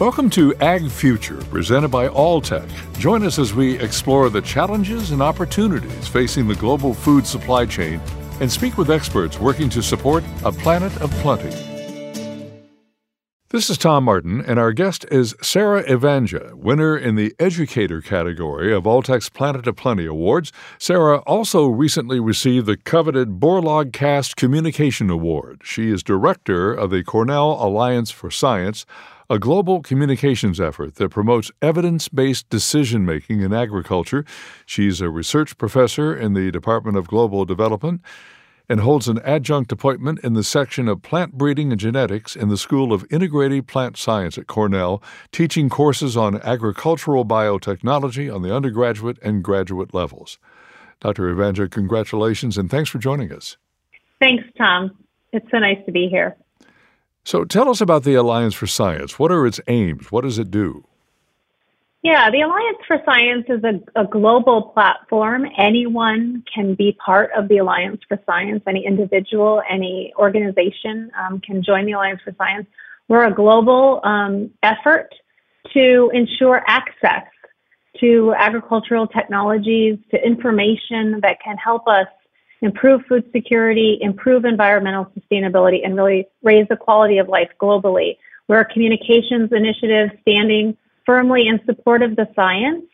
Welcome to Ag Future, presented by Alltech. Join us as we explore the challenges and opportunities facing the global food supply chain and speak with experts working to support a planet of plenty. This is Tom Martin, and our guest is Sarah Evanega, winner in the Educator category of Alltech's Planet of Plenty Awards. Sarah also recently received the coveted Borlaug Cast Communication Award. She is director of the Cornell Alliance for Science, a global communications effort that promotes evidence based decision making in agriculture. She's a research professor in the Department of Global Development and holds an adjunct appointment in the section of plant breeding and genetics in the School of Integrated Plant Science at Cornell, teaching courses on agricultural biotechnology on the undergraduate and graduate levels. Dr. Evanega, congratulations and thanks for joining us. Thanks, Tom. It's so nice to be here. So tell us about the Alliance for Science. What are its aims? What does it do? Yeah, the Alliance for Science is a, a, global platform. Anyone can be part of the Alliance for Science. Any individual, any organization um, can join the Alliance for Science. We're a global um, effort to ensure access to agricultural technologies, to information that can help us improve food security, improve environmental sustainability, and really raise the quality of life globally. We're a communications initiative standing firmly in support of the science,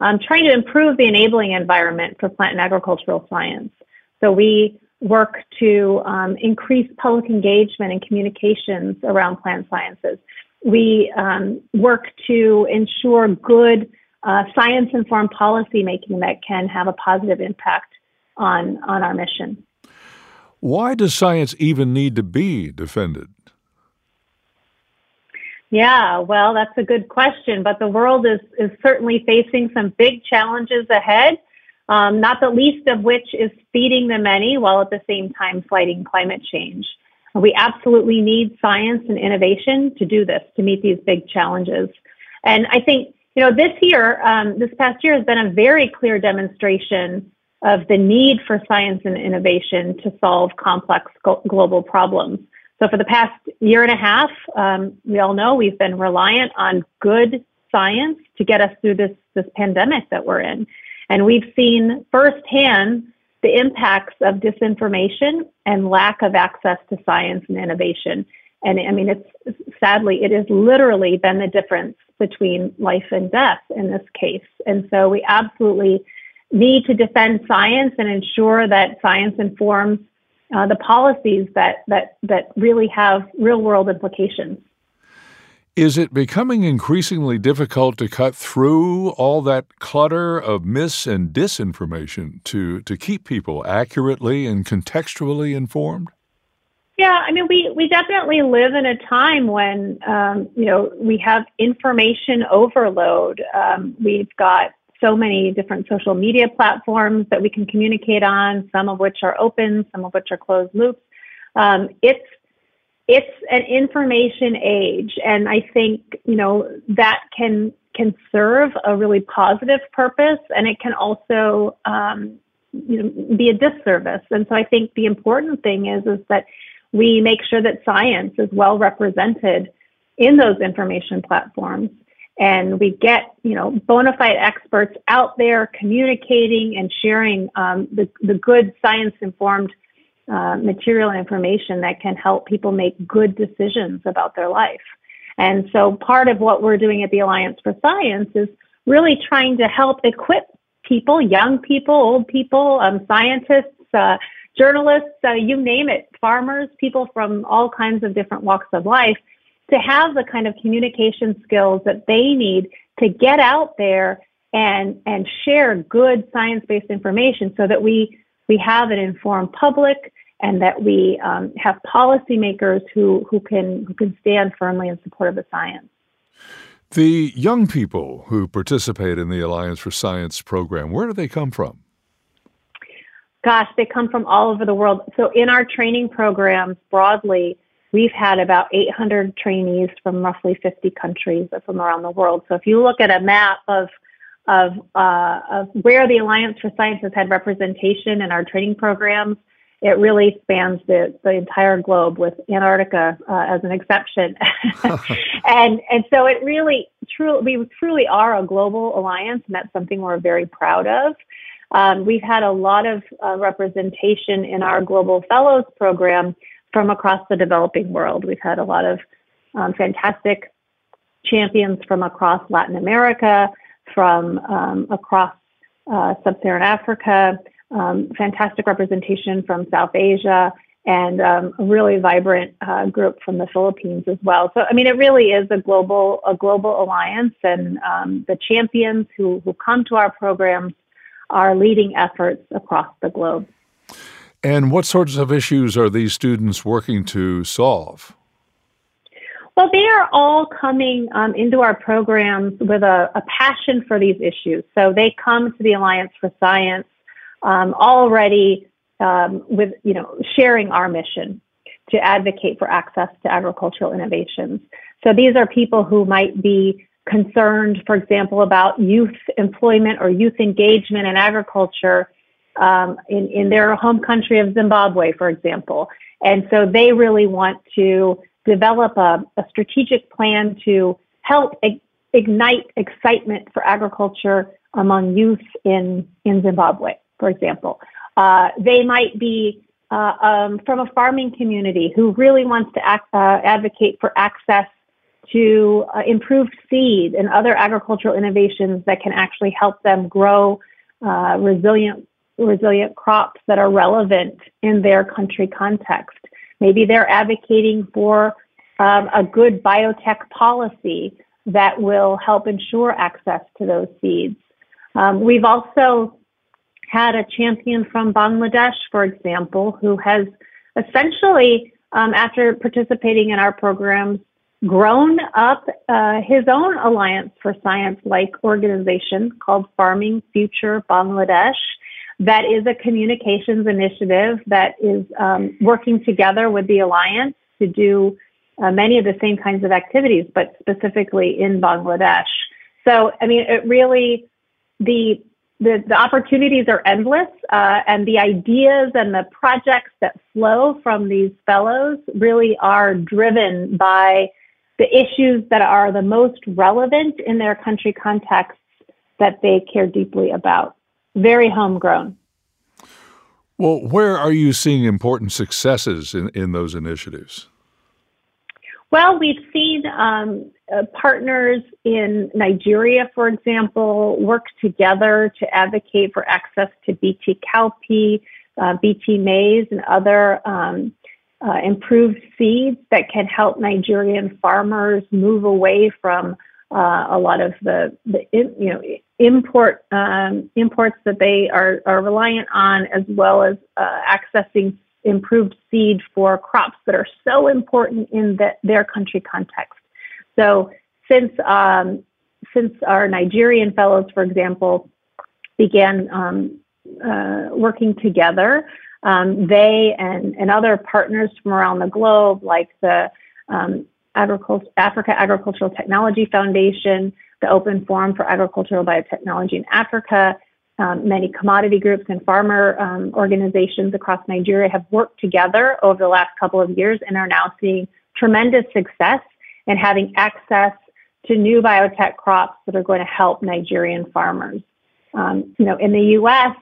um, trying to improve the enabling environment for plant and agricultural science. So we work to um, increase public engagement and communications around plant sciences. We um, work to ensure good uh, science informed policy making that can have a positive impact on, on our mission. Why does science even need to be defended? Yeah, well, that's a good question, but the world is, is certainly facing some big challenges ahead, um, not the least of which is feeding the many while at the same time fighting climate change. We absolutely need science and innovation to do this, to meet these big challenges. And I think, you know, this year, um, this past year has been a very clear demonstration of the need for science and innovation to solve complex global problems. So, for the past year and a half, um, we all know we've been reliant on good science to get us through this, this pandemic that we're in. And we've seen firsthand the impacts of disinformation and lack of access to science and innovation. And I mean, it's sadly, it has literally been the difference between life and death in this case. And so we absolutely need to defend science and ensure that science informs uh, the policies that, that, that really have real world implications. Is it becoming increasingly difficult to cut through all that clutter of mis and disinformation to, to keep people accurately and contextually informed? Yeah, I mean, we, we definitely live in a time when, um, you know, we have information overload. Um, we've got so many different social media platforms that we can communicate on, some of which are open, some of which are closed loops. Um, it's it's an information age, and I think you know that can can serve a really positive purpose, and it can also um, you know be a disservice. And so I think the important thing is is that we make sure that science is well represented in those information platforms and we get you know bona fide experts out there communicating and sharing um, the, the good science informed uh, material information that can help people make good decisions about their life. And so part of what we're doing at the alliance for science is really trying to help equip people young people old people um, scientists uh, journalists uh, you name it farmers people from all kinds of different walks of life to have the kind of communication skills that they need to get out there and and share good science-based information so that we we have an informed public and that we um, have policymakers who who can who can stand firmly in support of the science. The young people who participate in the Alliance for Science program, where do they come from? Gosh, they come from all over the world. So in our training programs broadly, We've had about 800 trainees from roughly 50 countries from around the world. So if you look at a map of of, uh, of where the Alliance for Science has had representation in our training programs, it really spans the, the entire globe with Antarctica uh, as an exception. and, and so it really, truly, we truly are a global alliance, and that's something we're very proud of. Um, we've had a lot of uh, representation in our Global Fellows program from across the developing world. We've had a lot of um, fantastic champions from across Latin America, from um, across uh, Sub Saharan Africa, um, fantastic representation from South Asia, and um, a really vibrant uh, group from the Philippines as well. So, I mean, it really is a global a global alliance, and um, the champions who who come to our programs are leading efforts across the globe. And what sorts of issues are these students working to solve? Well, they are all coming um, into our programs with a, a, passion for these issues. So they come to the Alliance for Science um, already um, with, you know, sharing our mission to advocate for access to agricultural innovations. So these are people who might be concerned, for example, about youth employment or youth engagement in agriculture um, in, in their home country of Zimbabwe, for example. And so they really want to develop a, a strategic plan to help ig- ignite excitement for agriculture among youth in, in Zimbabwe, for example. Uh, they might be uh, um, from a farming community who really wants to act, uh, advocate for access to uh, improved seed and other agricultural innovations that can actually help them grow uh, resilient resilient crops that are relevant in their country context. Maybe they're advocating for um, a good biotech policy that will help ensure access to those seeds. Um, we've also had a champion from Bangladesh, for example, who has essentially, um, after participating in our programs, grown up uh, his own Alliance for Science like organization called Farming Future Bangladesh. That is a communications initiative that is um, working together with the Alliance to do uh, many of the same kinds of activities, but specifically in Bangladesh. So, I mean, it really, the the, the opportunities are endless, uh, and the ideas and the projects that flow from these fellows really are driven by the issues that are the most relevant in their country contexts that they care deeply about. Very homegrown. Well, where are you seeing important successes in, in those initiatives? Well, we've seen um, uh, partners in Nigeria, for example, work together to advocate for access to BT cowpea, uh, BT maize, and other um, uh, improved seeds that can help Nigerian farmers move away from uh, a lot of the, the you know import um, imports that they are, are reliant on, as well as uh, accessing improved seed for crops that are so important in the, their country context. So since um, since our Nigerian fellows, for example, began um, uh, working together, um, they and, and other partners from around the globe, like the um, Agricult- Africa Agricultural Technology Foundation, the Open Forum for Agricultural Biotechnology in Africa, um, many commodity groups and farmer um, organizations across Nigeria have worked together over the last couple of years and are now seeing tremendous success in having access to new biotech crops that are going to help Nigerian farmers. Um, you know, in the U.S.,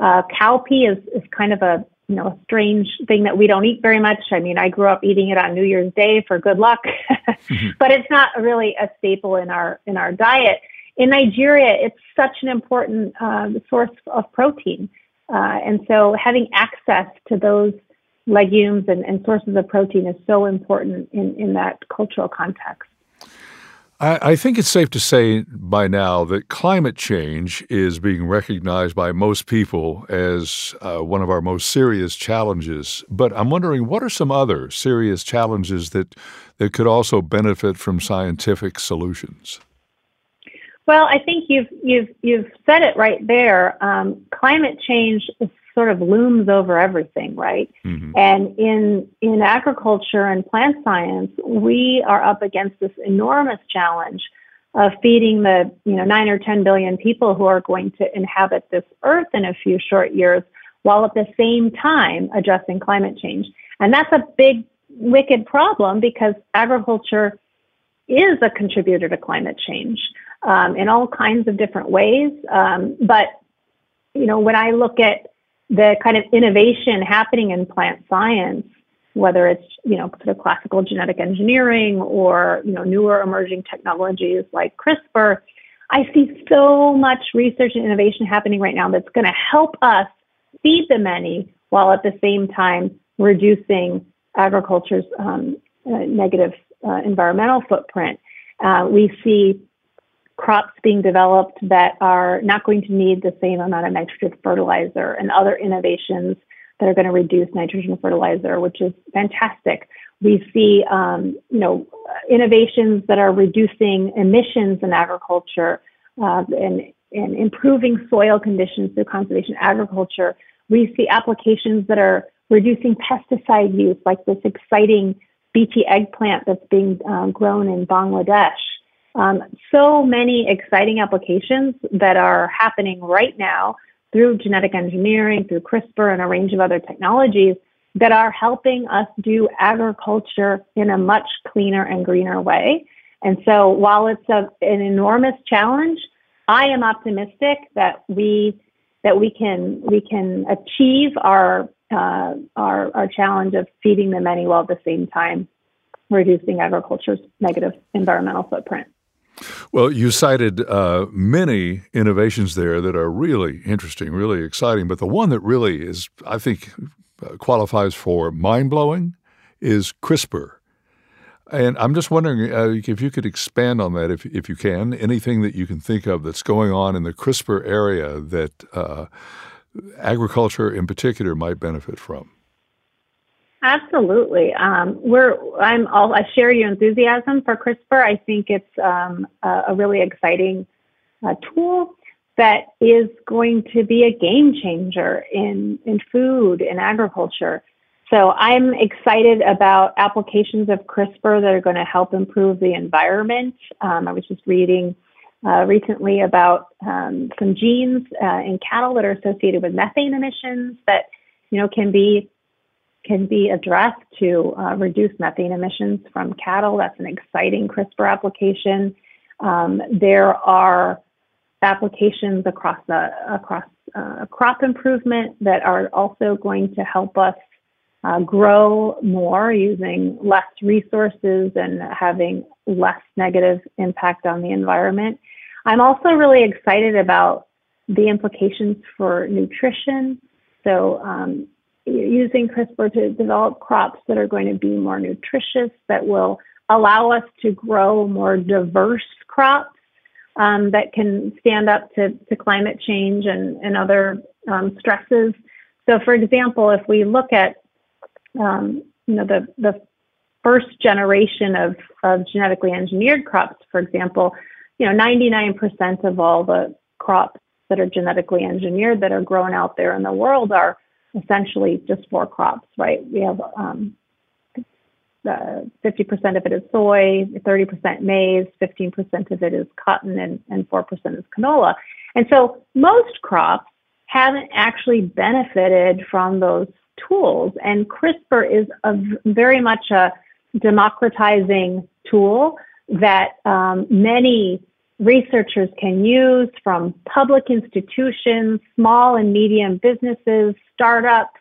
uh, cowpea is, is kind of a you know a strange thing that we don't eat very much. I mean, I grew up eating it on New Year's Day for good luck, mm-hmm. but it's not really a staple in our in our diet. In Nigeria, it's such an important uh, source of protein, uh, and so having access to those legumes and, and sources of protein is so important in, in that cultural context. I, think it's safe to say by now that climate change is being recognized by most people as uh, one of our most serious challenges. But I'm wondering, what are some other serious challenges that that could also benefit from scientific solutions? Well, I think you've you've you've said it right there. Um, climate change is sort of looms over everything, right? Mm-hmm. And in in agriculture and plant science, we are up against this enormous challenge of feeding the you know nine or ten billion people who are going to inhabit this earth in a few short years while at the same time addressing climate change. And that's a big, wicked problem because agriculture is a contributor to climate change um, in all kinds of different ways. Um, but, you know, when I look at the kind of innovation happening in plant science, whether it's you know sort of classical genetic engineering or you know newer emerging technologies like CRISPR, I see so much research and innovation happening right now that's going to help us feed the many while at the same time reducing agriculture's um, uh, negative uh, environmental footprint. Uh, we see crops being developed that are not going to need the same amount of nitrogen fertilizer and other innovations that are going to reduce nitrogen fertilizer, which is fantastic. We see, um, you know, innovations that are reducing emissions in agriculture uh, and, and improving soil conditions through conservation agriculture. We see applications that are reducing pesticide use, like this exciting BT eggplant that's being um, grown in Bangladesh. Um, so many exciting applications that are happening right now through genetic engineering, through CRISPR, and a range of other technologies that are helping us do agriculture in a much cleaner and greener way. And so while it's a, an enormous challenge, I am optimistic that we that we can we can achieve our uh, our our challenge of feeding the many while at the same time reducing agriculture's negative environmental footprint. Well, you cited uh, many innovations there that are really interesting, really exciting. But the one that really is, I think, uh, qualifies for mind blowing is CRISPR. And I'm just wondering uh, if you could expand on that, if, if you can, anything that you can think of that's going on in the CRISPR area that uh, agriculture in particular might benefit from. Absolutely. Um, we're I'm all I share your enthusiasm for CRISPR. I think it's um, a, a, really exciting uh, tool that is going to be a game changer in in food and agriculture. So I'm excited about applications of CRISPR that are going to help improve the environment. Um, I was just reading uh, recently about um, some genes uh, in cattle that are associated with methane emissions that you know can be can be addressed to uh, reduce methane emissions from cattle. That's an exciting CRISPR application. Um, there are applications across the, across uh, crop improvement that are also going to help us uh, grow more using less resources and having less negative impact on the environment. I'm also really excited about the implications for nutrition. So, um, using CRISPR to develop crops that are going to be more nutritious, that will allow us to grow more diverse crops um, that can stand up to, to climate change and, and other um, stresses. So, for example, if we look at um, you know the, the first generation of, of genetically engineered crops, for example, you know 99% of all the crops that are genetically engineered that are grown out there in the world are essentially just four crops, right? We have um, uh, 50% of it is soy, 30% maize, 15% of it is cotton, and, and 4% is canola. And so most crops haven't actually benefited from those tools. And CRISPR is a very much a democratizing tool that um, many researchers can use from public institutions, small and medium businesses, startups.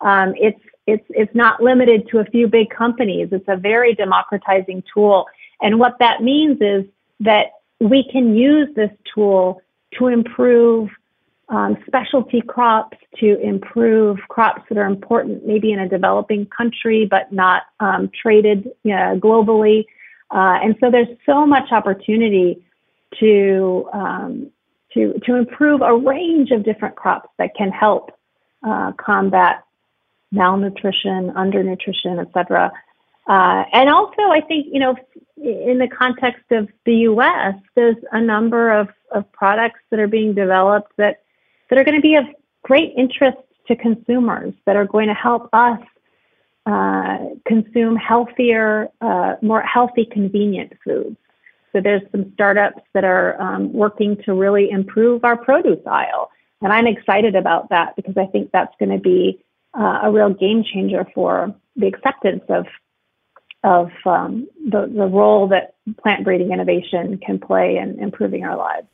Um, it's it's it's not limited to a few big companies. It's a very democratizing tool, and what that means is that we can use this tool to improve um, specialty crops, to improve crops that are important maybe in a developing country but not um, traded you know, globally. Uh, and so there's so much opportunity to um, to to improve a range of different crops that can help uh, combat malnutrition, undernutrition, etc. Uh, and also, I think you know, in the context of the U.S., there's a number of, of products that are being developed that that are going to be of great interest to consumers that are going to help us uh, consume healthier, uh, more healthy, convenient foods. So there's some startups that are um, working to really improve our produce aisle. and I'm excited about that because I think that's going to be uh, a real game changer for the acceptance of of um, the, the role that plant breeding innovation can play in improving our lives.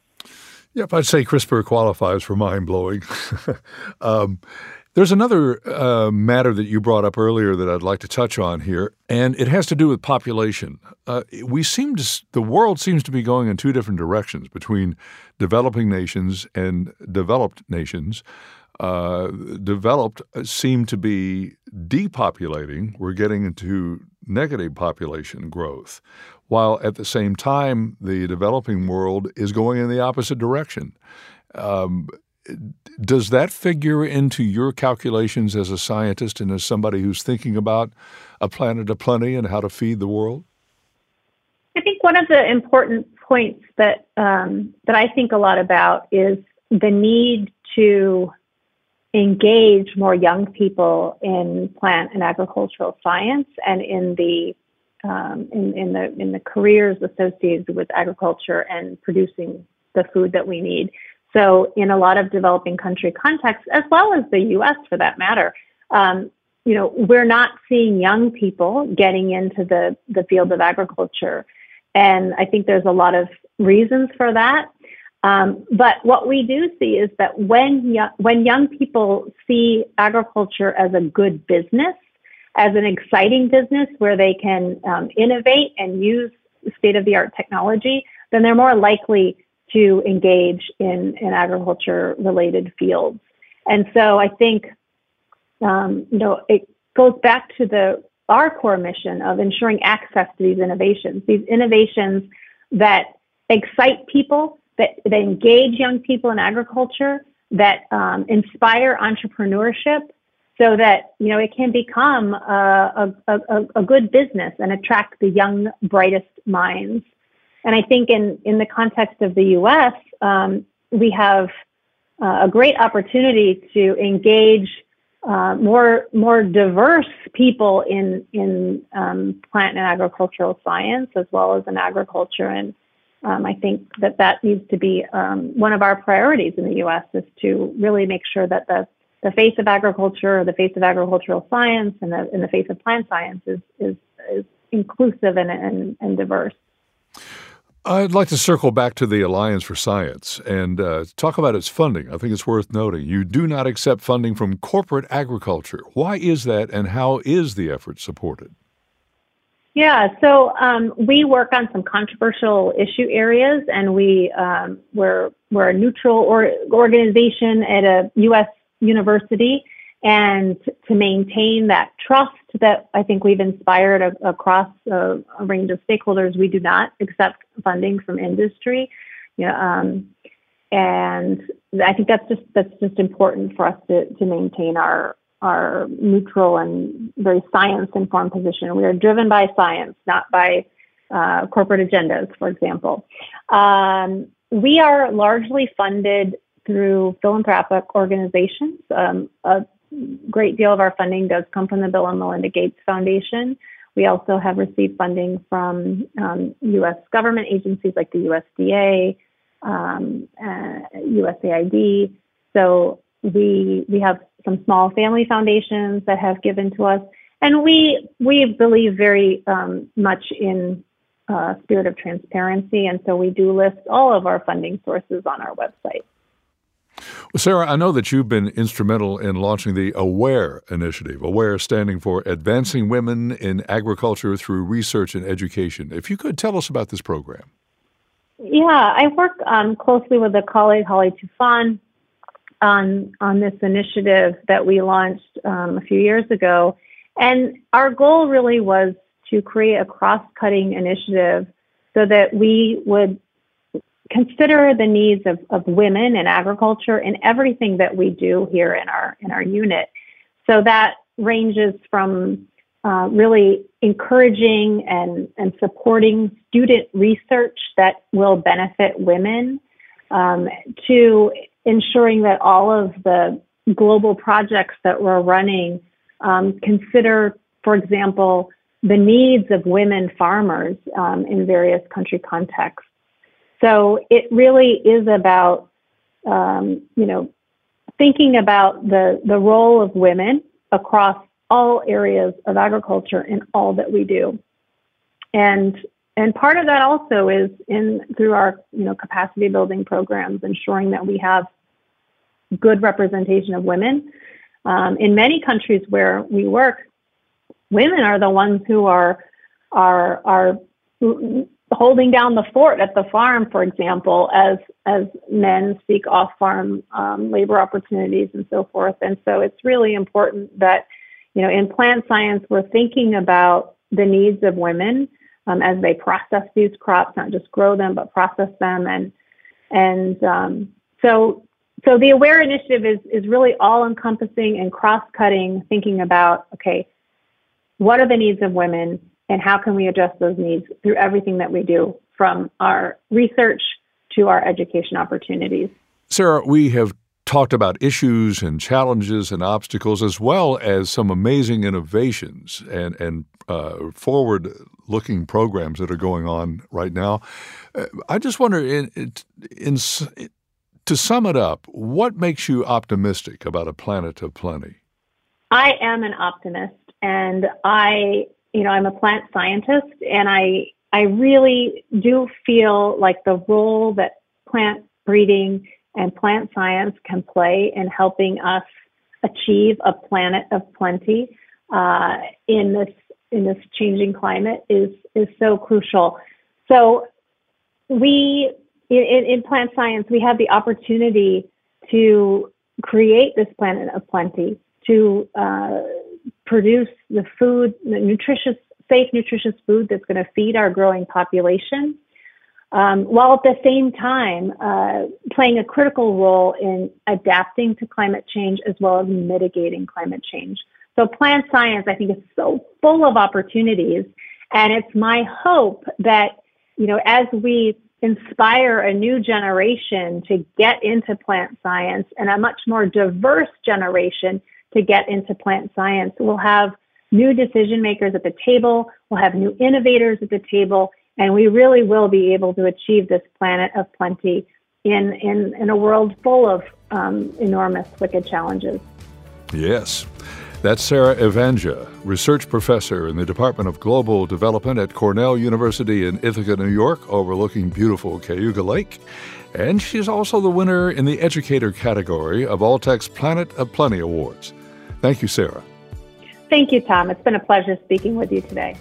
Yep, I'd say CRISPR qualifies for mind blowing. um, there's another uh, matter that you brought up earlier that I'd like to touch on here, and it has to do with population. Uh, we seem to, the world seems to be going in two different directions between developing nations and developed nations. Uh, developed seem to be depopulating. We're getting into negative population growth, while at the same time, the developing world is going in the opposite direction. Um, does that figure into your calculations as a scientist and as somebody who's thinking about a planet of plenty and how to feed the world? I think one of the important points that um, that I think a lot about is the need to engage more young people in plant and agricultural science and in the um, in, in the in the careers associated with agriculture and producing the food that we need. So, in a lot of developing country contexts, as well as the U.S. for that matter, um, you know, we're not seeing young people getting into the the field of agriculture, and I think there's a lot of reasons for that. Um, but what we do see is that when young, when young people see agriculture as a good business, as an exciting business where they can um, innovate and use state of the art technology, then they're more likely to engage in, in agriculture related fields. And so I think, um, you know, it goes back to the our core mission of ensuring access to these innovations, these innovations that excite people, that, that engage young people in agriculture, that um, inspire entrepreneurship, so that you know it can become a, a, a, a good business and attract the young, brightest minds. And I think in, in the context of the US, um, we have uh, a great opportunity to engage uh, more, more diverse people in, in um, plant and agricultural science as well as in agriculture. And um, I think that that needs to be um, one of our priorities in the US is to really make sure that the, the face of agriculture, the face of agricultural science, and the, and the face of plant science is, is, is inclusive and, and, and diverse. I'd like to circle back to the Alliance for Science and uh, talk about its funding. I think it's worth noting. You do not accept funding from corporate agriculture. Why is that, and how is the effort supported? Yeah, so um, we work on some controversial issue areas, and we um, we're we're a neutral or, organization at a U.S. university, and to maintain that trust that I think we've inspired a, across a, a, range of stakeholders, we do not accept funding from industry. You know, um, and I think that's just that's just important for us to, to maintain our our neutral and very science informed position. We are driven by science, not by uh, corporate agendas, for example. Um, we are largely funded through philanthropic organizations. Um, great deal of our funding does come from the Bill and Melinda Gates Foundation. We also have received funding from um, U.S. government agencies like the USDA, um, uh, USAID. So we we have some small family foundations that have given to us, and we we believe very um, much in uh, spirit of transparency, and so we do list all of our funding sources on our website. Well, Sarah, I know that you've been instrumental in launching the AWARE initiative, AWARE standing for Advancing Women in Agriculture Through Research and Education. If you could tell us about this program. Yeah, I work um, closely with a colleague, Hale Tufan, on, on this initiative that we launched um, a few years ago. And our goal really was to create a cross cutting initiative so that we would consider the needs of, of women in agriculture in everything that we do here in our in our unit. So that ranges from uh, really encouraging and, and supporting student research that will benefit women um, to ensuring that all of the global projects that we're running um, consider, for example, the needs of women farmers um, in various country contexts. So it really is about, um, you know, thinking about the, the role of women across all areas of agriculture and all that we do. And and part of that also is in through our you know capacity building programs, ensuring that we have good representation of women. Um, in many countries where we work, women are the ones who are are are holding down the fort at the farm, for example, as as men seek off farm um, labor opportunities and so forth. And so it's really important that you know in plant science we're thinking about the needs of women um, as they process these crops, not just grow them but process them and and um, so so the aware initiative is is really all encompassing and cross cutting thinking about okay what are the needs of women and how can we address those needs through everything that we do from our research to our education opportunities. Sarah, we have talked about issues and challenges and obstacles as well as some amazing innovations and, and uh, forward looking programs that are going on right now. Uh, I just wonder, in, in, in, to sum it up, what makes you optimistic about a planet of plenty? I am an optimist, and I you know, I'm a plant scientist and I, I really do feel like the role that plant breeding and plant science can play in helping us achieve a planet of plenty uh, in this in this changing climate is is so crucial. So we in, in plant science we have the opportunity to create this planet of plenty to uh, produce the food, the nutritious, safe, nutritious food that's going to feed our growing population, um, while at the same time uh, playing a critical role in adapting to climate change as well as mitigating climate change. So, plant science, I think, is so full of opportunities, and it's my hope that you know as we inspire a new generation to get into plant science and a much more diverse generation to get into plant science. We'll have new decision makers at the table, we'll have new innovators at the table, and we really will be able to achieve this planet of plenty in, in, in a world full of um, enormous wicked challenges. Yes. That's Sarah Evanega, research professor in the Department of Global Development at Cornell University in Ithaca, New York, overlooking beautiful Cayuga Lake. And she's also the winner in the educator category of Alltech's Planet of Plenty Awards. Thank you, Sarah. Thank you, Tom. It's been a pleasure speaking with you today.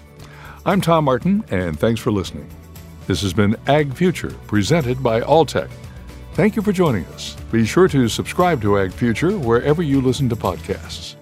I'm Tom Martin, and thanks for listening. This has been Ag Future, presented by Alltech. Thank you for joining us. Be sure to subscribe to Ag Future wherever you listen to podcasts.